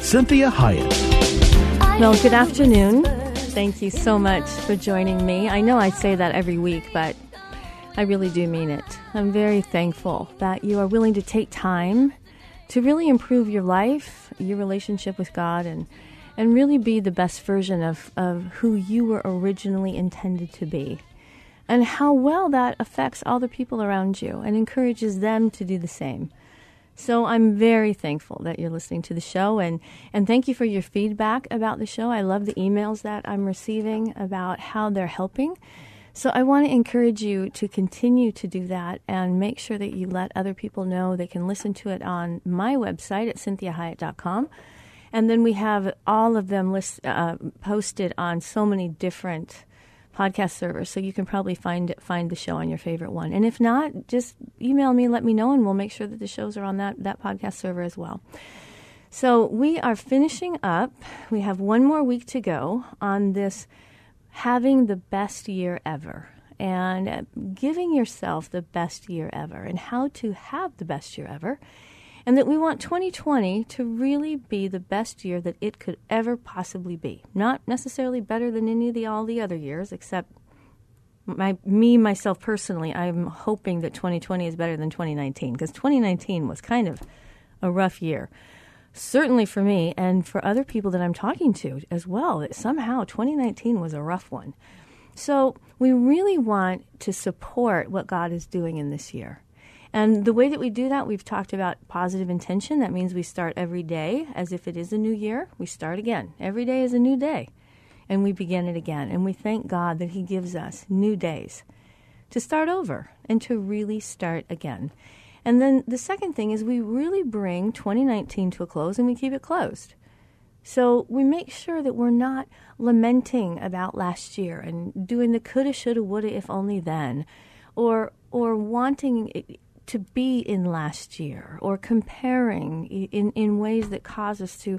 Cinthia Hiett. Well, good afternoon. Thank you so much for joining me. I know I say that every week, but I really do mean it. I'm very thankful that you are willing to take time to really improve your life, your relationship with God, and and really be the best version of, of who you were originally intended to be. And how well that affects all the people around you and encourages them to do the same. So I'm very thankful that you're listening to the show and, and thank you for your feedback about the show. I love the emails that I'm receiving about how they're helping. So I want to encourage you to continue to do that and make sure that you let other people know they can listen to it on my website at cinthiahiett.com. And then we have all of them list, uh, posted on so many different podcast server, so you can probably find find the show on your favorite one. And if not, just email me, let me know, and we'll make sure that the shows are on that that podcast server as well. So we are finishing up. We have one more week to go on this having the best year ever and giving yourself the best year ever and how to have the best year ever and that we want 2020 to really be the best year that it could ever possibly be. Not necessarily better than any of the all the other years, except my me myself personally. I'm hoping that 2020 is better than 2019 because 2019 was kind of a rough year. Certainly for me and for other people that I'm talking to as well, that somehow 2019 was a rough one. So we really want to support what God is doing in this year. And the way that we do that, we've talked about positive intention. That means we start every day as if it is a new year. We start again. Every day is a new day. And we begin it again. And we thank God that He gives us new days to start over and to really start again. And then the second thing is we really bring 2019 to a close and we keep it closed. So we make sure that we're not lamenting about last year and doing the coulda, shoulda, woulda, if only then, or or wanting to be in last year or comparing in, in ways that cause us to,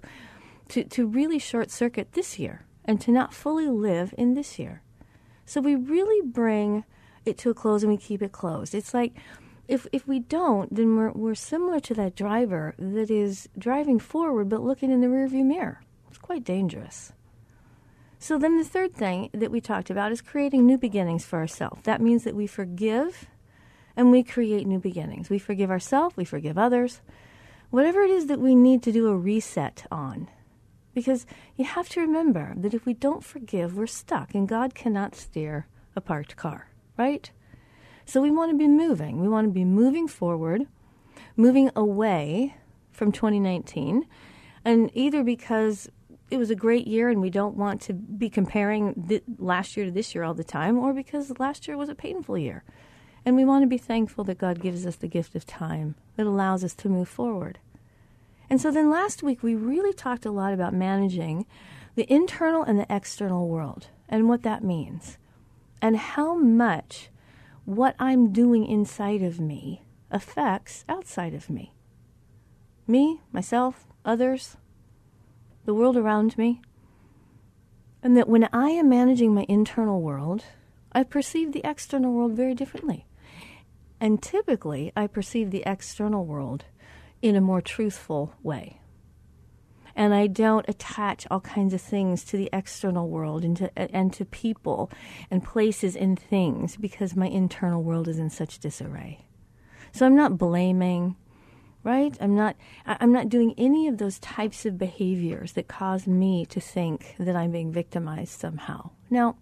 to, to really short circuit this year and to not fully live in this year. So we really bring it to a close and we keep it closed. It's like if if we don't, then we're we're similar to that driver that is driving forward but looking in the rearview mirror. It's quite dangerous. So then the third thing that we talked about is creating new beginnings for ourselves. That means that we forgive and we create new beginnings. We forgive ourselves, we forgive others, whatever it is that we need to do a reset on. Because you have to remember that if we don't forgive, we're stuck, and God cannot steer a parked car, right? So we want to be moving. We want to be moving forward, moving away from 2019, and either because it was a great year and we don't want to be comparing th- last year to this year all the time, or because last year was a painful year. And we want to be thankful that God gives us the gift of time that allows us to move forward. And so then last week, we really talked a lot about managing the internal and the external world and what that means, and how much what I'm doing inside of me affects outside of me. Me, myself, others, the world around me. And that when I am managing my internal world, I perceive the external world very differently. And typically, I perceive the external world in a more truthful way. And I don't attach all kinds of things to the external world and to, and to people and places and things because my internal world is in such disarray. So I'm not blaming, right? I'm not I'm not doing any of those types of behaviors that cause me to think that I'm being victimized somehow. Now,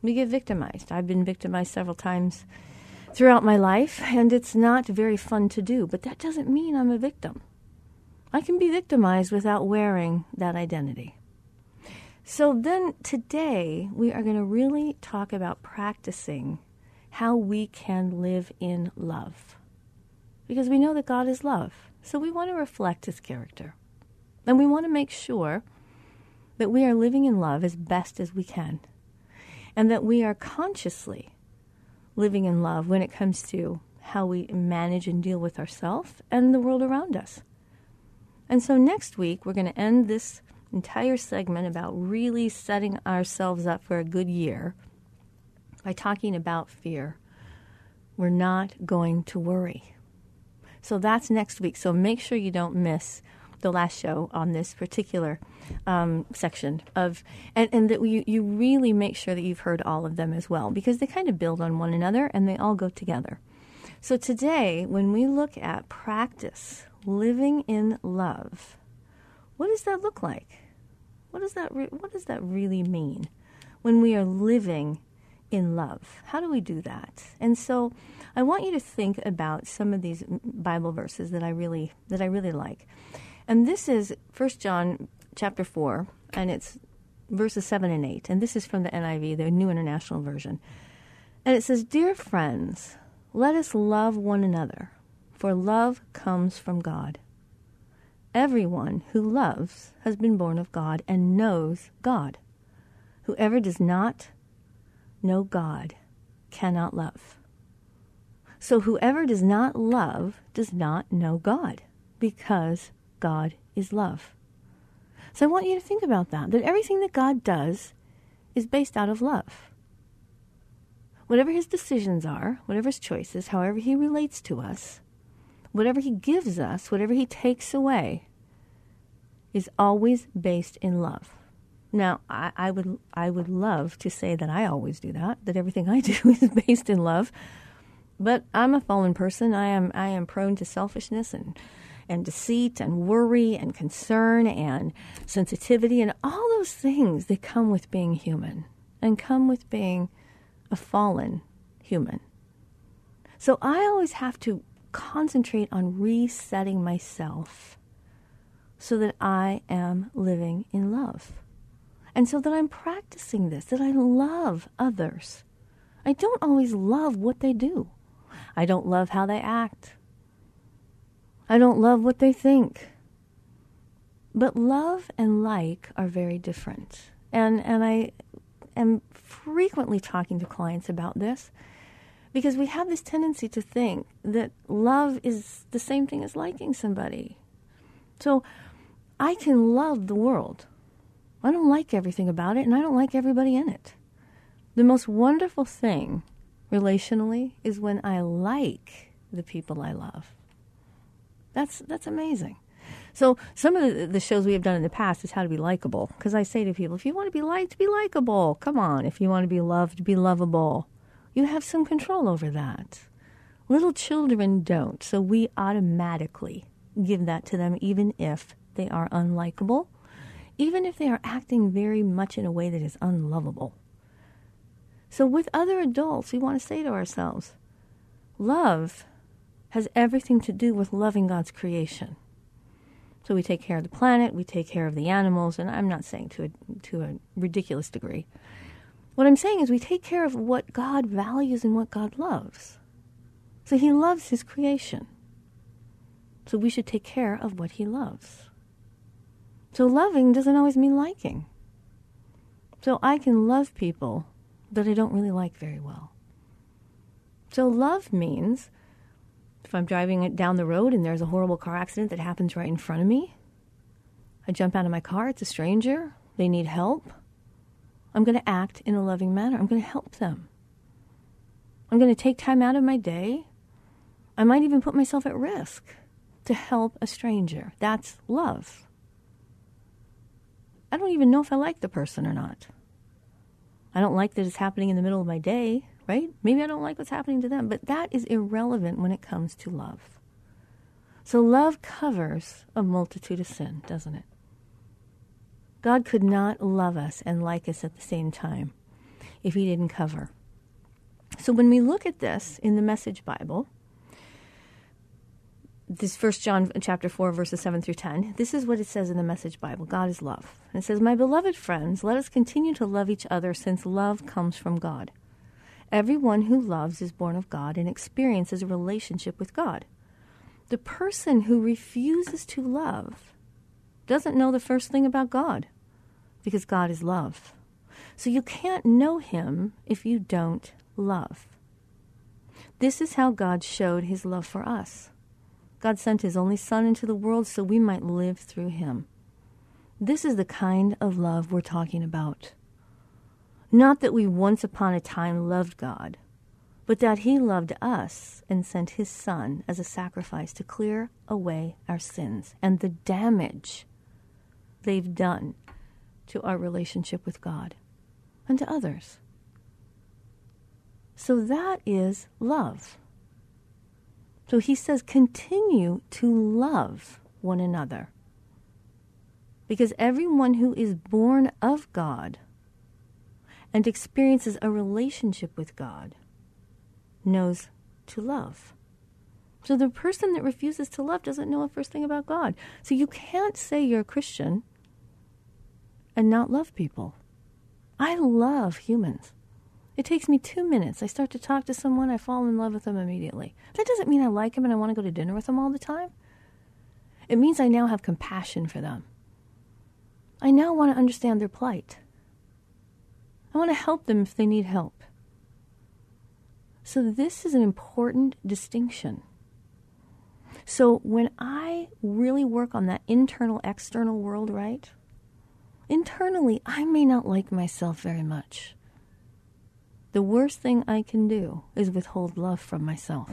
we get victimized. I've been victimized several times throughout my life, and it's not very fun to do, but that doesn't mean I'm a victim. I can be victimized without wearing that identity. So then today we are going to really talk about practicing how we can live in love. Because we know that God is love. So we want to reflect his character. And we want to make sure that we are living in love as best as we can. And that we are consciously living in love when it comes to how we manage and deal with ourselves and the world around us. And so next week, we're going to end this entire segment about really setting ourselves up for a good year by talking about fear. We're not going to worry. So that's next week. So make sure you don't miss the last show on this particular um, section of, and, and that you, you really make sure that you've heard all of them as well because they kind of build on one another and they all go together. So today, when we look at practice, living in love, what does that look like? What does that re- what does that really mean when we are living in love? How do we do that? And so, I want you to think about some of these Bible verses that I really that I really like. And this is 1 John chapter 4, and it's verses 7 and 8. And this is from the NIV, the New International Version. And it says, Dear friends, let us love one another, for love comes from God. Everyone who loves has been born of God and knows God. Whoever does not know God cannot love. So whoever does not love does not know God, because God is love. So I want you to think about that, that everything that God does is based out of love. Whatever his decisions are, whatever his choices, however he relates to us, whatever he gives us, whatever he takes away, is always based in love. Now, I, I, would I would love to say that I always do that, that everything I do is based in love. But I'm a fallen person. I am I am prone to selfishness and and deceit and worry and concern and sensitivity and all those things that come with being human and come with being a fallen human. So I always have to concentrate on resetting myself so that I am living in love. And so that I'm practicing this, that I love others. I don't always love what they do. I don't love how they act. I don't love what they think. But love and like are very different. And, and I am frequently talking to clients about this because we have this tendency to think that love is the same thing as liking somebody. So I can love the world. I don't like everything about it, and I don't like everybody in it. The most wonderful thing relationally is when I like the people I love. That's that's amazing. So some of the, the, shows we have done in the past is how to be likable. Because I say to people, if you want to be liked, be likable. Come on. If you want to be loved, be lovable. You have some control over that. Little children don't, so we automatically give that to them, even if they are unlikable, even if they are acting very much in a way that is unlovable. So, with other adults, we want to say to ourselves, love has everything to do with loving God's creation. So we take care of the planet, we take care of the animals, and I'm not saying to a, to a ridiculous degree. What I'm saying is we take care of what God values and what God loves. So He loves His creation. So we should take care of what He loves. So loving doesn't always mean liking. So I can love people that I don't really like very well. So love means if I'm driving down the road and there's a horrible car accident that happens right in front of me, I jump out of my car, it's a stranger, they need help. I'm going to act in a loving manner. I'm going to help them. I'm going to take time out of my day. I might even put myself at risk to help a stranger. That's love. I don't even know if I like the person or not. I don't like that it's happening in the middle of my day right? Maybe I don't like what's happening to them, but that is irrelevant when it comes to love. So love covers a multitude of sin, doesn't it? God could not love us and like us at the same time if he didn't cover. So when we look at this in the Message Bible, this first John chapter 4 verses 7 through 10 this is what it says in the message bible God is love and it says my beloved friends let us continue to love each other since love comes from God everyone who loves is born of God and experiences a relationship with God the person who refuses to love doesn't know the first thing about God because God is love so you can't know him if you don't love this is how God showed his love for us God sent his only Son into the world so we might live through him. This is the kind of love we're talking about. Not that we once upon a time loved God, but that he loved us and sent his Son as a sacrifice to clear away our sins and the damage they've done to our relationship with God and to others. So that is love. So he says, continue to love one another. Because everyone who is born of God and experiences a relationship with God knows to love. So the person that refuses to love doesn't know a first thing about God. So you can't say you're a Christian and not love people. I love humans. It takes me two minutes. I start to talk to someone, I fall in love with them immediately. That doesn't mean I like them and I want to go to dinner with them all the time. It means I now have compassion for them. I now want to understand their plight. I want to help them if they need help. So, this is an important distinction. So, when I really work on that internal external world right, internally, I may not like myself very much the worst thing I can do is withhold love from myself.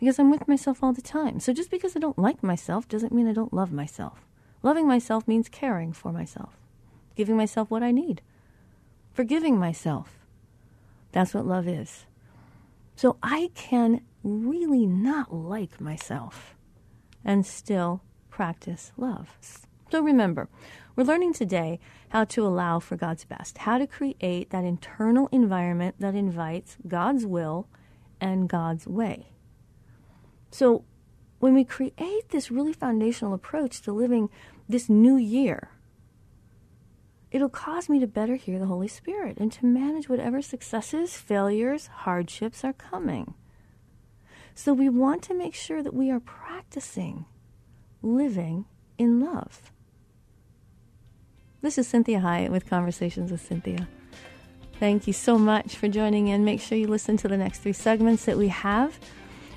Because I'm with myself all the time. So just because I don't like myself doesn't mean I don't love myself. Loving myself means caring for myself, giving myself what I need, forgiving myself. That's what love is. So I can really not like myself and still practice love. So remember, we're learning today how to allow for God's best, how to create that internal environment that invites God's will and God's way. So, when we create this really foundational approach to living this new year, it'll cause me to better hear the Holy Spirit and to manage whatever successes, failures, hardships are coming. So, we want to make sure that we are practicing living in love. This is Cinthia Hiett with Conversations with Cinthia. Thank you so much for joining in. Make sure you listen to the next three segments that we have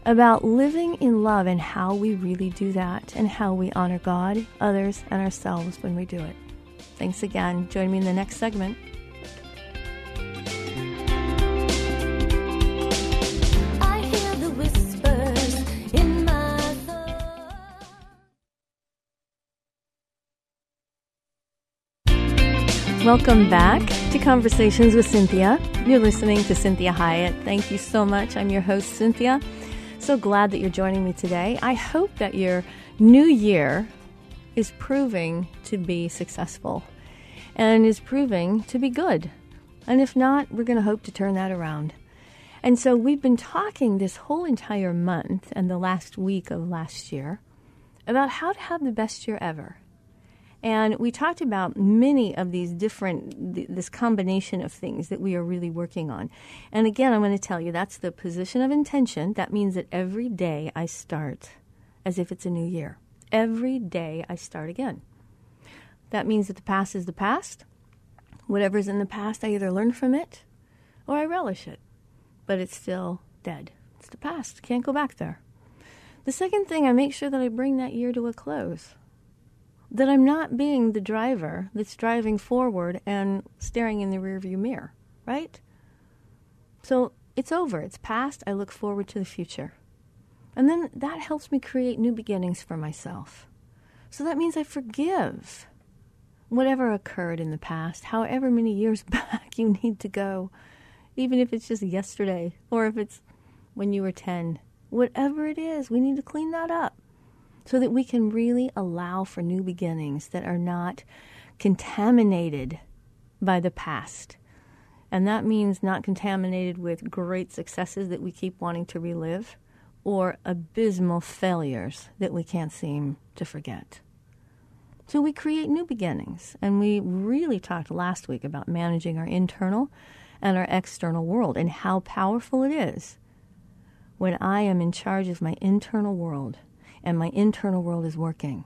about living in love and how we really do that and how we honor God, others, and ourselves when we do it. Thanks again. Join me in the next segment. Welcome back to Conversations with Cinthia. You're listening to Cinthia Hiett. Thank you so much. I'm your host, Cinthia. So glad that you're joining me today. I hope that your new year is proving to be successful and is proving to be good. And if not, we're going to hope to turn that around. And so we've been talking this whole entire month and the last week of last year about how to have the best year ever. And we talked about many of these different, th- this combination of things that we are really working on. And again, I'm going to tell you that's the position of intention. That means that every day I start as if it's a new year. Every day I start again. That means that the past is the past. Whatever's in the past, I either learn from it or I relish it. But it's still dead. It's the past. Can't go back there. The second thing, I make sure that I bring that year to a close that I'm not being the driver that's driving forward and staring in the rearview mirror, right? So it's over, it's past, I look forward to the future. And then that helps me create new beginnings for myself. So that means I forgive whatever occurred in the past, however many years back you need to go. even if it's just yesterday or if it's when you were 10. Whatever it is, we need to clean that up so that we can really allow for new beginnings that are not contaminated by the past. And that means not contaminated with great successes that we keep wanting to relive or abysmal failures that we can't seem to forget. So we create new beginnings. And we really talked last week about managing our internal and our external world and how powerful it is when I am in charge of my internal world and my internal world is working.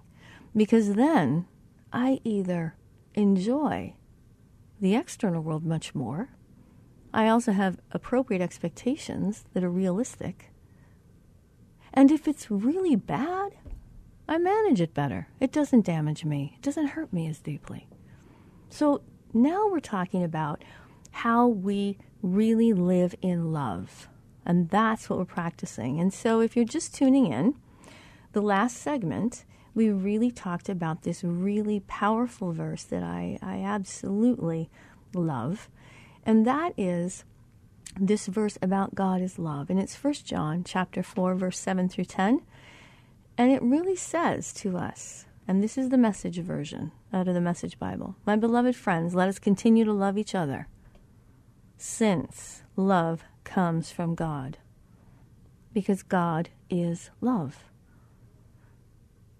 Because then I either enjoy the external world much more. I also have appropriate expectations that are realistic. And if it's really bad, I manage it better. It doesn't damage me, it doesn't hurt me as deeply. So now we're talking about how we really live in love. And that's what we're practicing. And so if you're just tuning in, the last segment, we really talked about this really powerful verse that I, I absolutely love. And that is this verse about God is love. And it's 1 John chapter 4, verse 7 through 10. And it really says to us, and this is the message version out of the Message Bible My beloved friends, let us continue to love each other, since love comes from God, because God is love.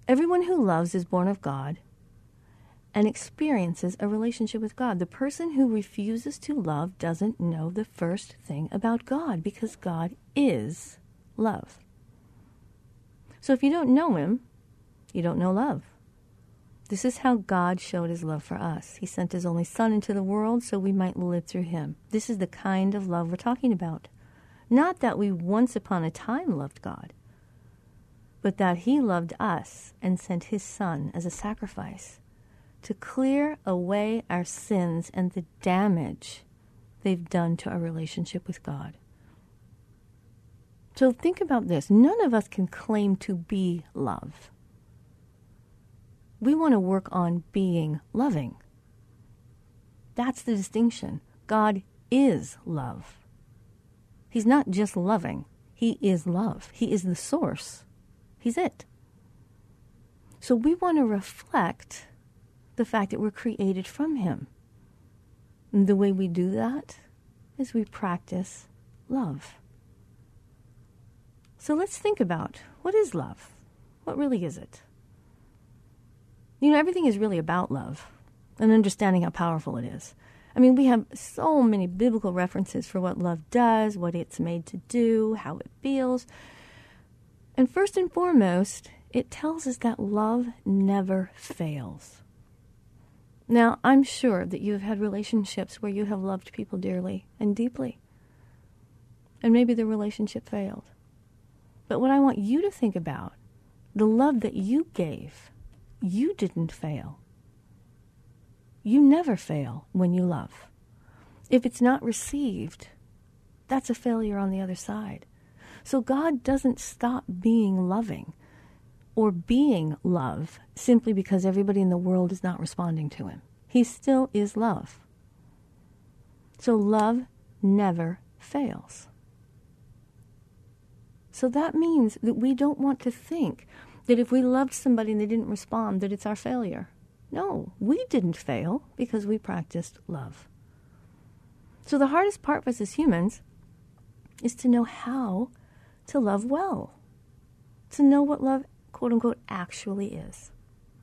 Everyone who loves is born of God and experiences a relationship with God. The person who refuses to love doesn't know the first thing about God because God is love. So if you don't know Him, you don't know love. This is how God showed His love for us. He sent His only Son into the world so we might live through Him. This is the kind of love we're talking about. Not that we once upon a time loved God but that he loved us and sent his Son as a sacrifice to clear away our sins and the damage they've done to our relationship with God. So think about this none of us can claim to be love. We want to work on being loving. That's the distinction. God is love. He's not just loving, He is love. He is the source He's it. So we want to reflect the fact that we're created from Him. And the way we do that is we practice love. So let's think about what is love? What really is it? You know, everything is really about love and understanding how powerful it is. I mean, we have so many biblical references for what love does, what it's made to do, how it feels. And first and foremost, it tells us that love never fails. Now, I'm sure that you've had relationships where you have loved people dearly and deeply. And maybe the relationship failed. But what I want you to think about, the love that you gave, you didn't fail. You never fail when you love. If it's not received, that's a failure on the other side. So God doesn't stop being loving or being love simply because everybody in the world is not responding to him. He still is love. So love never fails. So that means that we don't want to think that if we loved somebody and they didn't respond, that it's our failure. No, we didn't fail because we practiced love. So the hardest part for us as humans is to know how to love well, to know what love, quote unquote, actually is.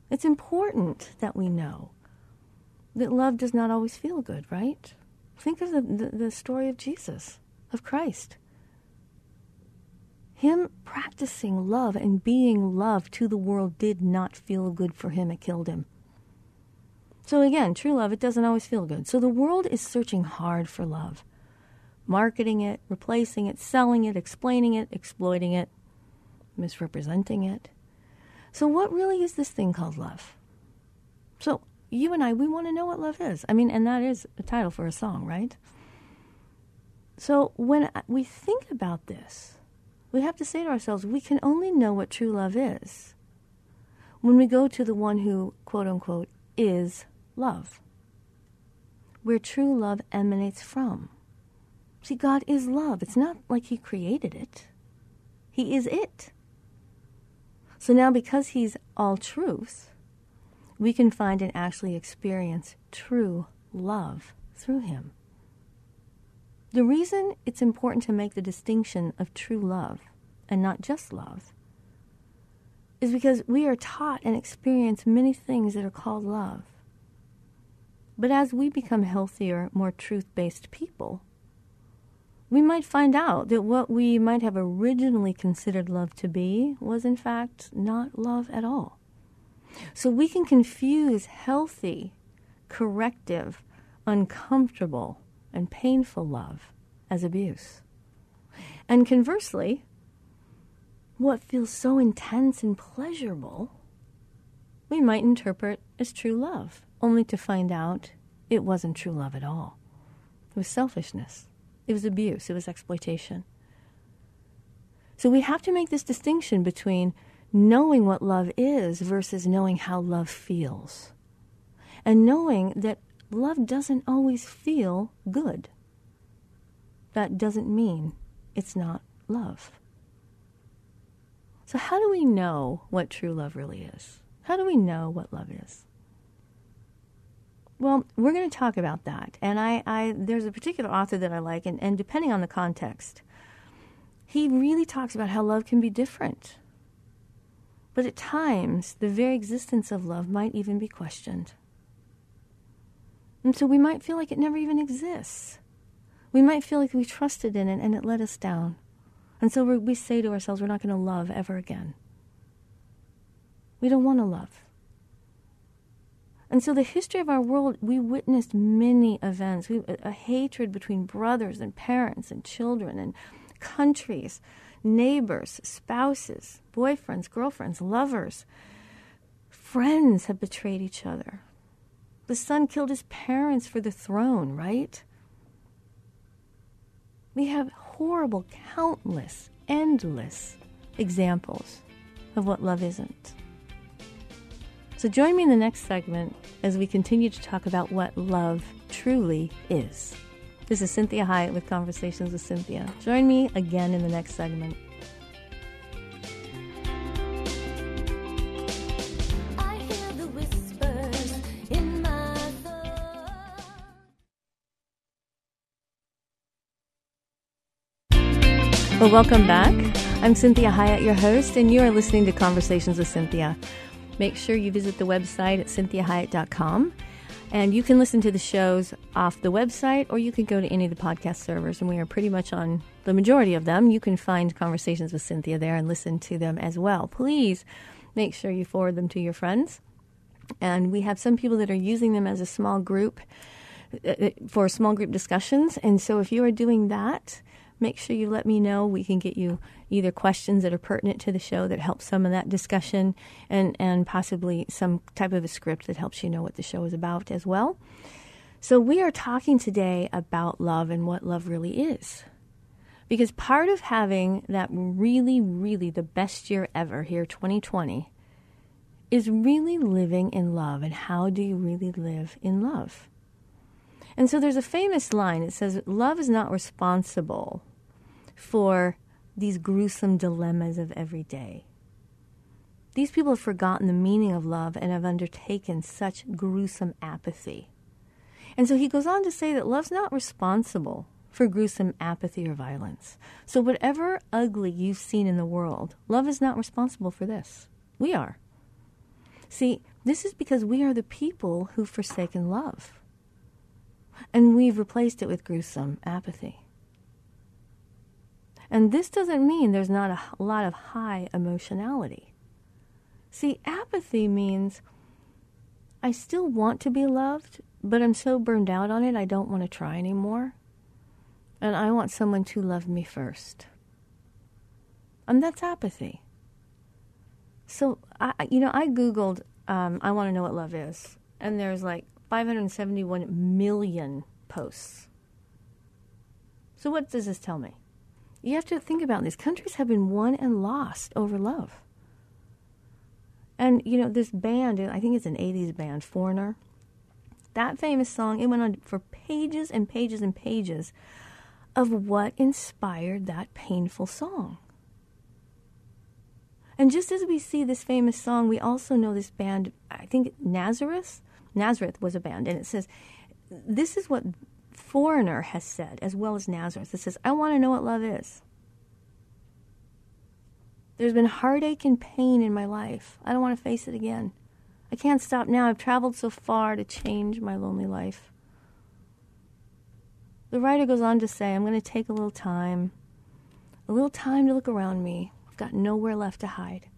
It's important that we know that love does not always feel good, right? Think of the, the, the story of Jesus, of Christ. Him practicing love and being love to the world did not feel good for him. It killed him. So again, true love, it doesn't always feel good. So the world is searching hard for love marketing it, replacing it, selling it, explaining it, exploiting it, misrepresenting it. So, what really is this thing called love? So, you and I, we want to know what love is. I mean, and that is a title for a song, right? So, when we think about this, we have to say to ourselves, we can only know what true love is when we go to the one who, quote unquote, is love, where true love emanates from. See, God is love. It's not like He created it, He is it. So now, because He's all truth, we can find and actually experience true love through Him. The reason it's important to make the distinction of true love and not just love is because we are taught and experience many things that are called love. But as we become healthier, more truth based people, we might find out that what we might have originally considered love to be was, in fact, not love at all. So we can confuse healthy, corrective, uncomfortable, and painful love as abuse. And conversely, what feels so intense and pleasurable, we might interpret as true love, only to find out it wasn't true love at all. It was selfishness, it was abuse, it was exploitation. So we have to make this distinction between knowing what love is versus knowing how love feels. And knowing that love doesn't always feel good. That doesn't mean it's not love. So, how do we know what true love really is? How do we know what love is? Well, we're going to talk about that. And I, I there's a particular author that I like, and, and depending on the context, he really talks about how love can be different. But at times, the very existence of love might even be questioned. And so we might feel like it never even exists. We might feel like we trusted in it and it let us down. And so we say to ourselves, we're not going to love ever again. We don't want to love. And so, the history of our world, we witnessed many events. We, a, a hatred between brothers and parents and children and countries, neighbors, spouses, boyfriends, girlfriends, lovers. Friends have betrayed each other. The son killed his parents for the throne, right? We have horrible, countless, endless examples of what love isn't. So join me in the next segment as we continue to talk about what love truly is. This is Cinthia Hiett with Conversations with Cinthia. Join me again in the next segment. Well, welcome back. I'm Cinthia Hiett, your host, and you are listening to Conversations with Cinthia. Make sure you visit the website at cinthiahiett.com. And you can listen to the shows off the website or you can go to any of the podcast servers, and we are pretty much on the majority of them. You can find conversations with Cinthia there and listen to them as well. Please make sure you forward them to your friends. And we have some people that are using them as a small group uh, uh, for small group discussions. And so if you are doing that, make sure you let me know. We can get you either questions that are pertinent to the show that help some of that discussion and, and possibly some type of a script that helps you know what the show is about as well. So, we are talking today about love and what love really is. Because part of having that really, really the best year ever here, 2020, is really living in love. And how do you really live in love? And so there's a famous line. It says, Love is not responsible for these gruesome dilemmas of every day. These people have forgotten the meaning of love and have undertaken such gruesome apathy. And so he goes on to say that love's not responsible for gruesome apathy or violence. So, whatever ugly you've seen in the world, love is not responsible for this. We are. See, this is because we are the people who've forsaken love. And we've replaced it with gruesome apathy. And this doesn't mean there's not a lot of high emotionality. See, apathy means I still want to be loved, but I'm so burned out on it, I don't want to try anymore. And I want someone to love me first. And that's apathy. So, I, you know, I Googled, um, I want to know what love is. And there's like 571 million posts. So, what does this tell me? You have to think about this. Countries have been won and lost over love. And, you know, this band, I think it's an 80s band, Foreigner, that famous song, it went on for pages and pages and pages of what inspired that painful song. And just as we see this famous song, we also know this band, I think Nazareth, Nazareth was a band, and it says, this is what Foreigner has said, as well as Nazareth. that says, I want to know what love is. There's been heartache and pain in my life. I don't want to face it again. I can't stop now. I've traveled so far to change my lonely life. The writer goes on to say, I'm going to take a little time, a little time to look around me. I've got nowhere left to hide.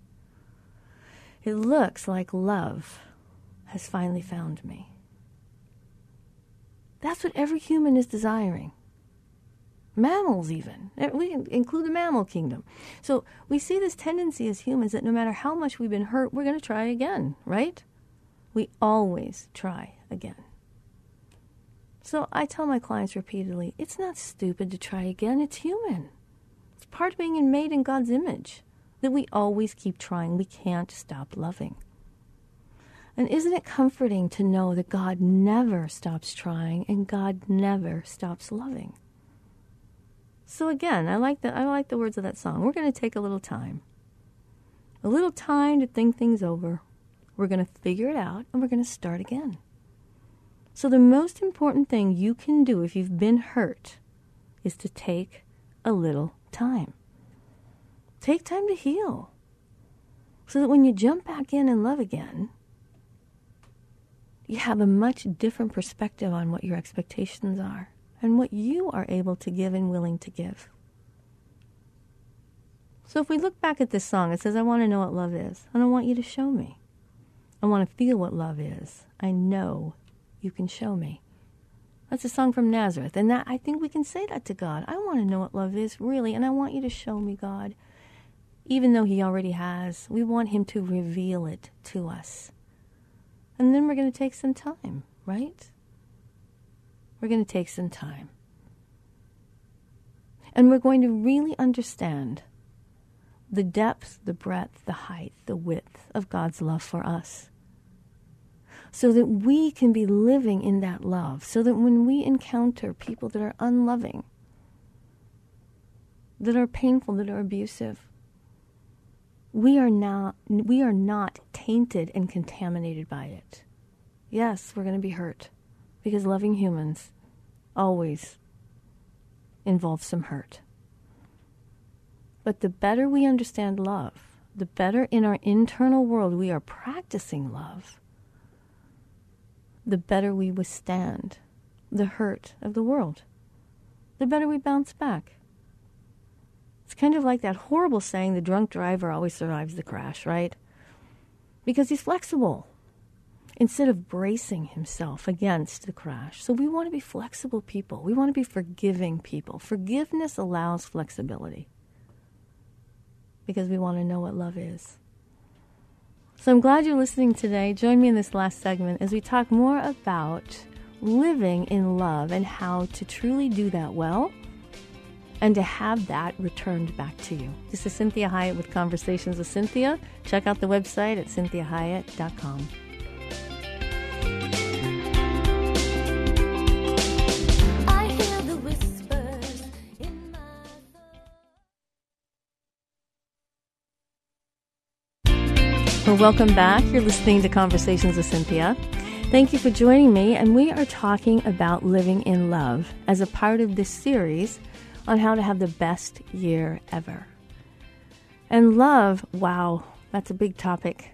It looks like love has finally found me. That's what every human is desiring. Mammals, even. Eh, we include the mammal kingdom. So we see this tendency as humans that no matter how much we've been hurt, we're going to try again, right? We always try again. So I tell my clients repeatedly it's not stupid to try again, it's human. It's part of being made in God's image that we always keep trying. We can't stop loving. And isn't it comforting to know that God never stops trying and God never stops loving? So again, I like the I like the words of that song. We're going to take a little time. A little time to think things over. We're going to figure it out and we're going to start again. So the most important thing you can do if you've been hurt is to take a little time. Take time to heal. So that when you jump back in and love again, you have a much different perspective on what your expectations are and what you are able to give and willing to give. So if we look back at this song, it says, I want to know what love is, and I want you to show me. I want to feel what love is. I know you can show me. That's a song from Nazareth, and that I think we can say that to God. I want to know what love is, really, and I want you to show me, God. Even though He already has, we want Him to reveal it to us. And then we're going to take some time, right? We're going to take some time. And we're going to really understand the depth, the breadth, the height, the width of God's love for us. So that we can be living in that love. So that when we encounter people that are unloving, that are painful, that are abusive, we are not we are not tainted and contaminated by it. Yes, we're going to be hurt because loving humans always involves some hurt. But the better we understand love, the better in our internal world we are practicing love, the better we withstand the hurt of the world, the better we bounce back. It's kind of like that horrible saying the drunk driver always survives the crash, right? Because he's flexible instead of bracing himself against the crash. So we want to be flexible people. We want to be forgiving people. Forgiveness allows flexibility because we want to know what love is. So I'm glad you're listening today. Join me in this last segment as we talk more about living in love and how to truly do that well and to have that returned back to you. This is Cinthia Hiett with Conversations with Cinthia. Check out the website at cinthiahiett.com. Well, welcome back. You're listening to Conversations with Cinthia. Thank you for joining me, and we are talking about living in love as a part of this series on how to have the best year ever. And love, wow, that's a big topic.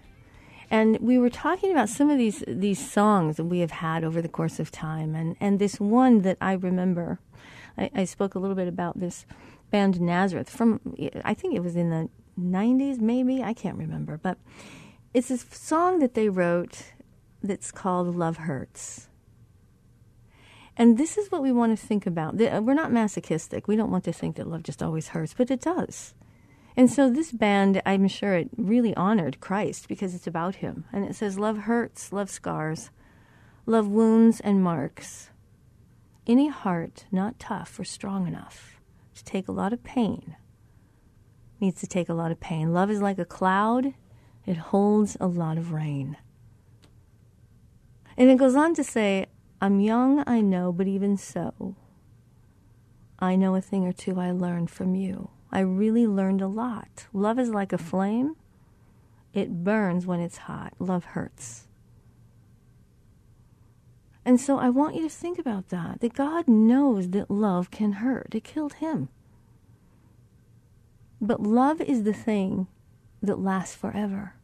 And we were talking about some of these these songs that we have had over the course of time, and and this one that I remember, I, I spoke a little bit about this band Nazareth from I think it was in the '90s, maybe I can't remember, but it's this song that they wrote that's called "Love Hurts." And this is what we want to think about. Uh, we're not masochistic. We don't want to think that love just always hurts, but it does. And so this band, I'm sure it really honored Christ because it's about him. And it says, Love hurts, love scars, love wounds and marks. Any heart not tough or strong enough to take a lot of pain needs to take a lot of pain. Love is like a cloud, it holds a lot of rain. And it goes on to say, I'm young, I know, but even so, I know a thing or two I learned from you. I really learned a lot. Love is like a flame, it burns when it's hot. Love hurts. And so I want you to think about that that God knows that love can hurt. It killed him. But love is the thing that lasts forever.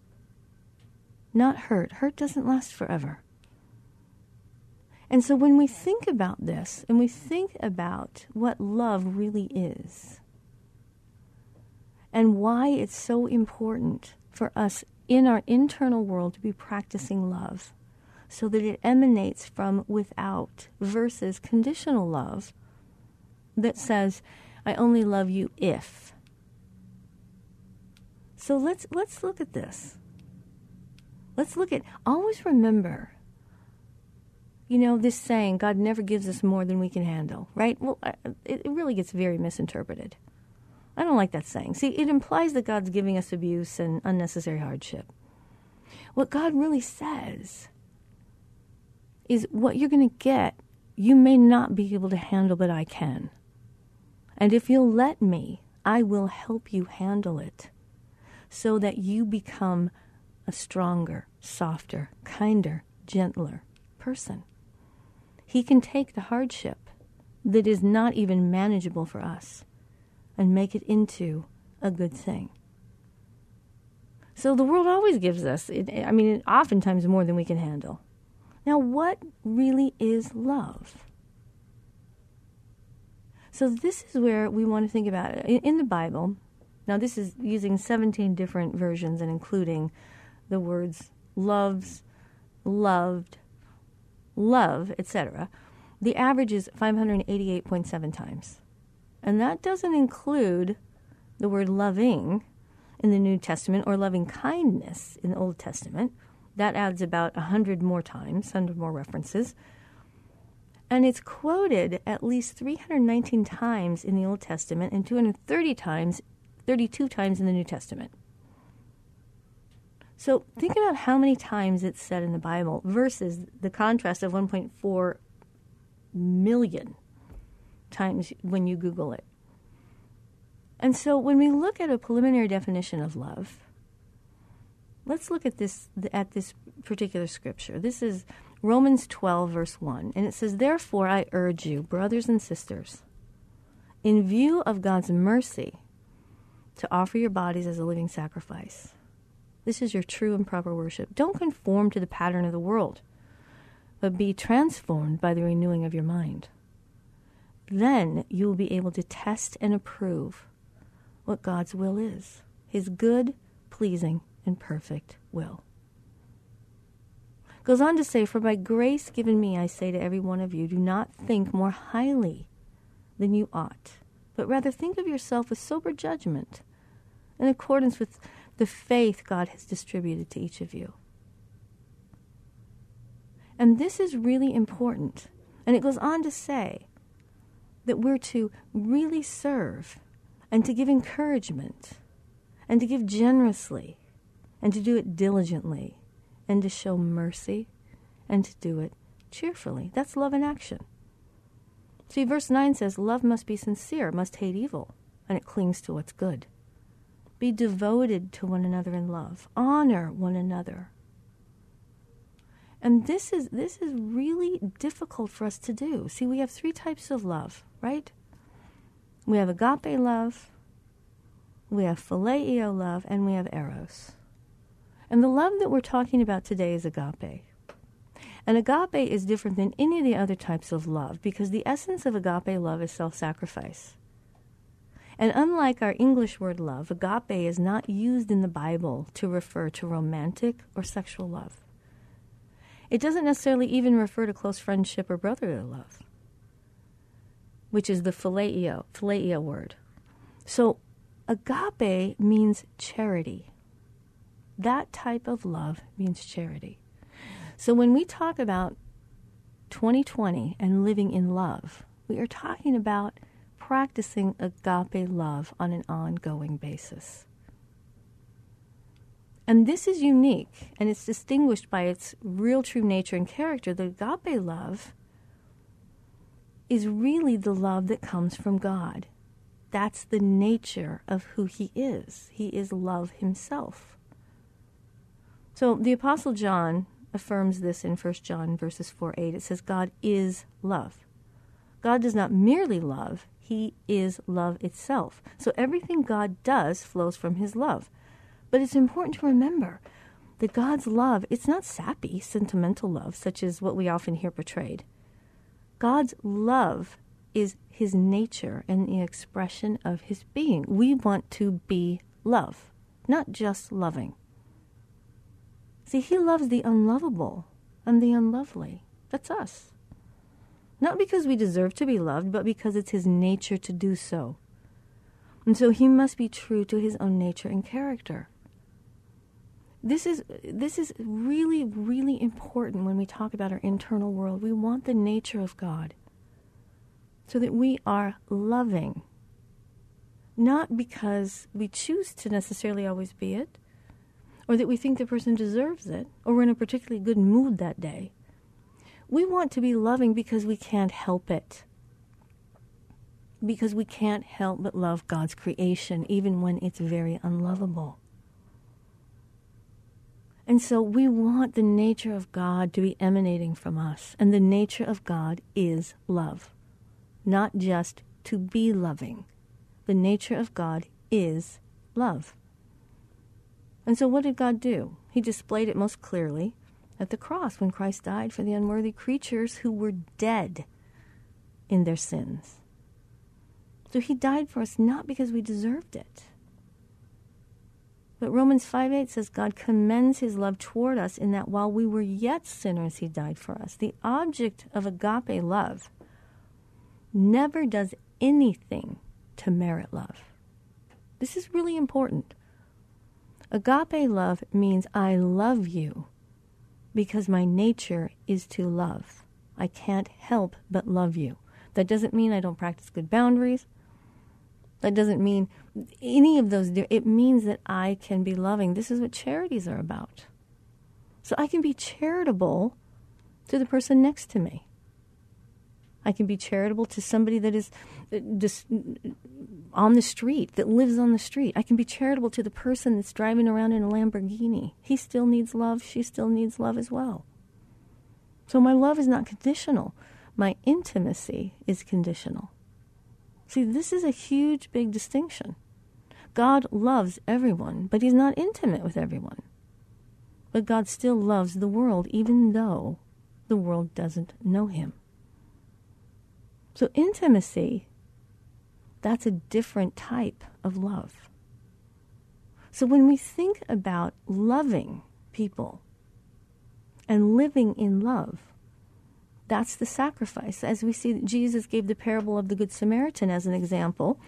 Not hurt. Hurt doesn't last forever. And so when we think about this and we think about what love really is and why it's so important for us in our internal world to be practicing love so that it emanates from without versus conditional love that says, I only love you if. So let's let's look at this. Let's look at always remember you know this saying God never gives us more than we can handle, right? Well, it, really gets very misinterpreted. I don't like that saying. See, it implies that God's giving us abuse and unnecessary hardship. What God really says is what you're going to get, you may not be able to handle, but I can. And if you'll let me, I will help you handle it so that you become a stronger, softer, kinder, gentler person. He can take the hardship that is not even manageable for us and make it into a good thing. So the world always gives us, I mean, oftentimes more than we can handle. Now, what really is love? So, this is where we want to think about it. In the Bible, now this is using 17 different versions and including the words loves, loved, love, etc. The average is 588.7 times. And that doesn't include the word loving in the New Testament or loving kindness in the Old Testament. That adds about 100 more times, 100 more references. And it's quoted at least 319 times in the Old Testament and 230 times, 32 times in the New Testament. So think about how many times it's said in the Bible versus the contrast of 1.4 million times when you Google it. And so when we look at a preliminary definition of love, let's look at this at this particular scripture. This is Romans 12 verse 1, and it says, "Therefore I urge you, brothers and sisters, in view of God's mercy, to offer your bodies as a living sacrifice. This is your true and proper worship. Don't conform to the pattern of the world, but be transformed by the renewing of your mind. Then you will be able to test and approve what God's will is His good, pleasing, and perfect will. Goes on to say, For by grace given me, I say to every one of you, do not think more highly than you ought, but rather think of yourself with sober judgment, in accordance with the faith God has distributed to each of you. And this is really important. And it goes on to say that we're to really serve and to give encouragement and to give generously and to do it diligently and to show mercy and to do it cheerfully. That's love in action. See, verse 9 says, Love must be sincere, must hate evil, and it clings to what's good. Be devoted to one another in love, honor one another. And this is this is really difficult for us to do. See, we have three types of love, right? We have agape love, we have phileo love, and we have eros. And the love that we're talking about today is agape. And agape is different than any of the other types of love because the essence of agape love is self sacrifice. And unlike our English word love, agape is not used in the Bible to refer to romantic or sexual love. It doesn't necessarily even refer to close friendship or brotherly love which is the phileo, phileo word. So agape means charity. That type of love means charity. So when we talk about 2020 and living in love, we are talking about practicing agape love on an ongoing basis. And this is unique and it's distinguished by its real true nature and character. The agape love is really the love that comes from God. That's the nature of who He is. He is love Himself. So the Apostle John affirms this in 1 John verses 4 8. It says, God is love. God does not merely love, He is love itself. So everything God does flows from His love. But it's important to remember that God's love, it's not sappy, sentimental love, such as what we often hear portrayed. God's love is his nature and the expression of his being. We want to be love, not just loving. See, he loves the unlovable and the unlovely. That's us. Not because we deserve to be loved, but because it's his nature to do so. And so he must be true to his own nature and character. This is this is really really important when we talk about our internal world. We want the nature of God so that we are loving. Not because we choose to necessarily always be it, or that we think the person deserves it, or we're in a particularly good mood that day. We want to be loving because we can't help it. Because we can't help but love God's creation, even when it's very unlovable. And so we want the nature of God to be emanating from us. And the nature of God is love, not just to be loving. The nature of God is love. And so what did God do? He displayed it most clearly at the cross when Christ died for the unworthy creatures who were dead in their sins. So he died for us not because we deserved it but Romans 5 8 says God commends his love toward us in that while we were yet sinners, he died for us. The object of agape love never does anything to merit love. This is really important. Agape love means I love you because my nature is to love. I can't help but love you. That doesn't mean I don't practice good boundaries. That doesn't mean any of those. It means that I can be loving. This is what charities are about. So I can be charitable to the person next to me. I can be charitable to somebody that is just on the street, that lives on the street. I can be charitable to the person that's driving around in a Lamborghini. He still needs love. She still needs love as well. So my love is not conditional. My intimacy is conditional. See, this is a huge, big distinction. God loves everyone, but He's not intimate with everyone. But God still loves the world, even though the world doesn't know Him. So, intimacy, that's a different type of love. So, when we think about loving people and living in love, that's the sacrifice. As we see, Jesus gave the parable of the Good Samaritan as an example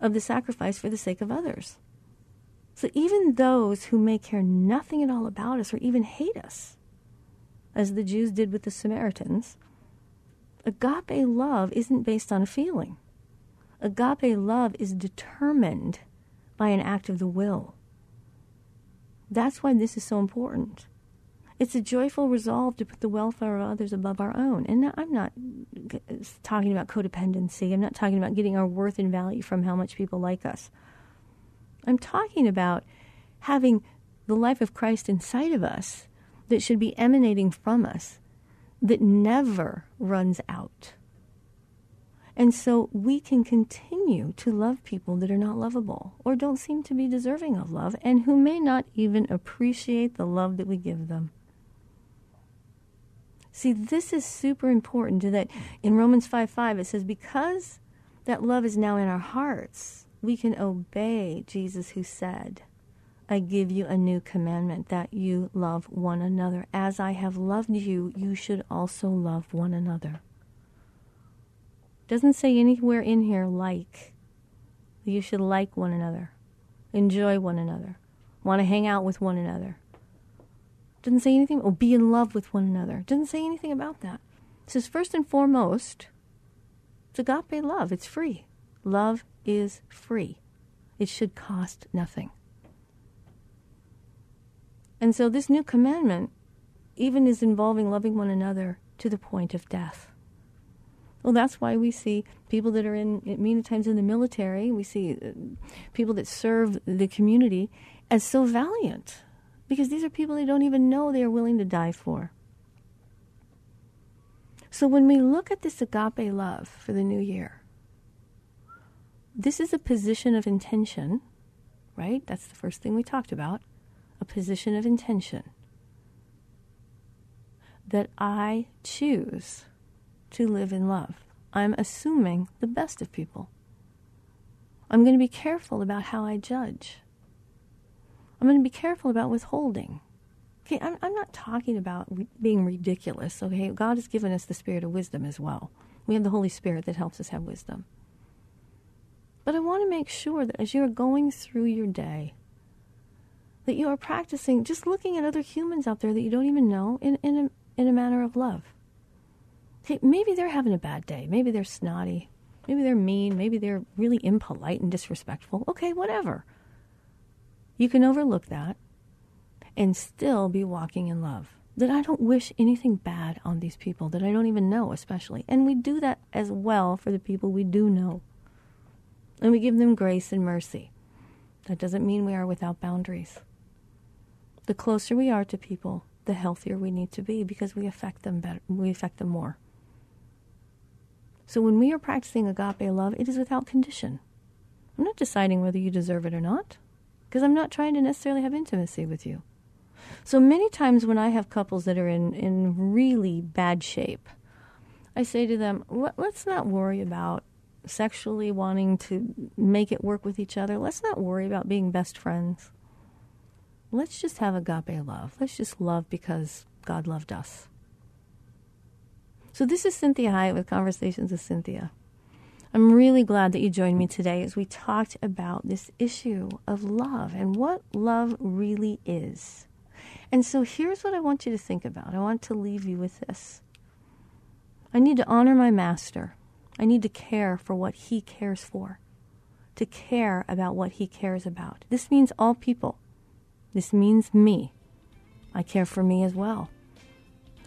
of the sacrifice for the sake of others. So even those who may care nothing at all about us or even hate us, as the Jews did with the Samaritans, agape love isn't based on a feeling. Agape love is determined by an act of the will. That's why this is so important. It's a joyful resolve to put the welfare of others above our own. And I'm not talking about codependency. I'm not talking about getting our worth and value from how much people like us. I'm talking about having the life of Christ inside of us that should be emanating from us that never runs out. And so we can continue to love people that are not lovable or don't seem to be deserving of love and who may not even appreciate the love that we give them. See, this is super important to that in Romans 5 5, it says, because that love is now in our hearts, we can obey Jesus who said, I give you a new commandment that you love one another. As I have loved you, you should also love one another. Doesn't say anywhere in here like. You should like one another, enjoy one another, want to hang out with one another. Doesn't say anything, or be in love with one another. Doesn't say anything about that. It says, first and foremost, it's agape love. It's free. Love is free. It should cost nothing. And so this new commandment even is involving loving one another to the point of death. Well, that's why we see people that are in many times in the military. We see uh, people that serve the community as so valiant because these are people they don't even know they are willing to die for. So when we look at this agape love for the new year, this is a position of intention, right? That's the first thing we talked about position of intention that I choose to live in love. I'm assuming the best of people. I'm going to be careful about how I judge. I'm going to be careful about withholding. Okay, I'm, I'm not talking about re- being ridiculous. Okay, God has given us the spirit of wisdom as well. We have the Holy Spirit that helps us have wisdom. But I want to make sure that as you're going through your day, that you are practicing just looking at other humans out there that you don't even know in, in, a, in a manner of love. Maybe they're having a bad day. Maybe they're snotty. Maybe they're mean. Maybe they're really impolite and disrespectful. Okay, whatever. You can overlook that and still be walking in love. That I don't wish anything bad on these people that I don't even know, especially. And we do that as well for the people we do know. And we give them grace and mercy. That doesn't mean we are without boundaries. The closer we are to people, the healthier we need to be because we affect them better, we affect them more. So when we are practicing agape love, it is without condition. I'm not deciding whether you deserve it or not because I'm not trying to necessarily have intimacy with you. So many times when I have couples that are in, in really bad shape, I say to them, let's not worry about sexually wanting to make it work with each other. Let's not worry about being best friends. Let's just have agape love. Let's just love because God loved us. So, this is Cinthia Hiett with Conversations with Cinthia. I'm really glad that you joined me today as we talked about this issue of love and what love really is. And so here's what I want you to think about. I want to leave you with this. I need to honor my master. I need to care for what he cares for, to care about what he cares about. This means all people. This means me. I care for me as well.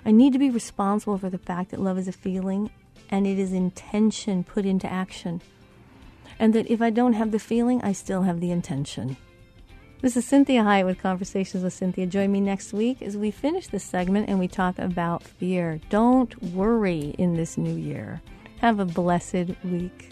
I need to be responsible for the fact that love is a feeling and it is intention put into action. And that if I don't have the feeling, I still have the intention. This is Cinthia Hiett with Conversations with Cinthia. Join me next week as we finish this segment and we talk about fear. Don't worry in this new year. Have a blessed week.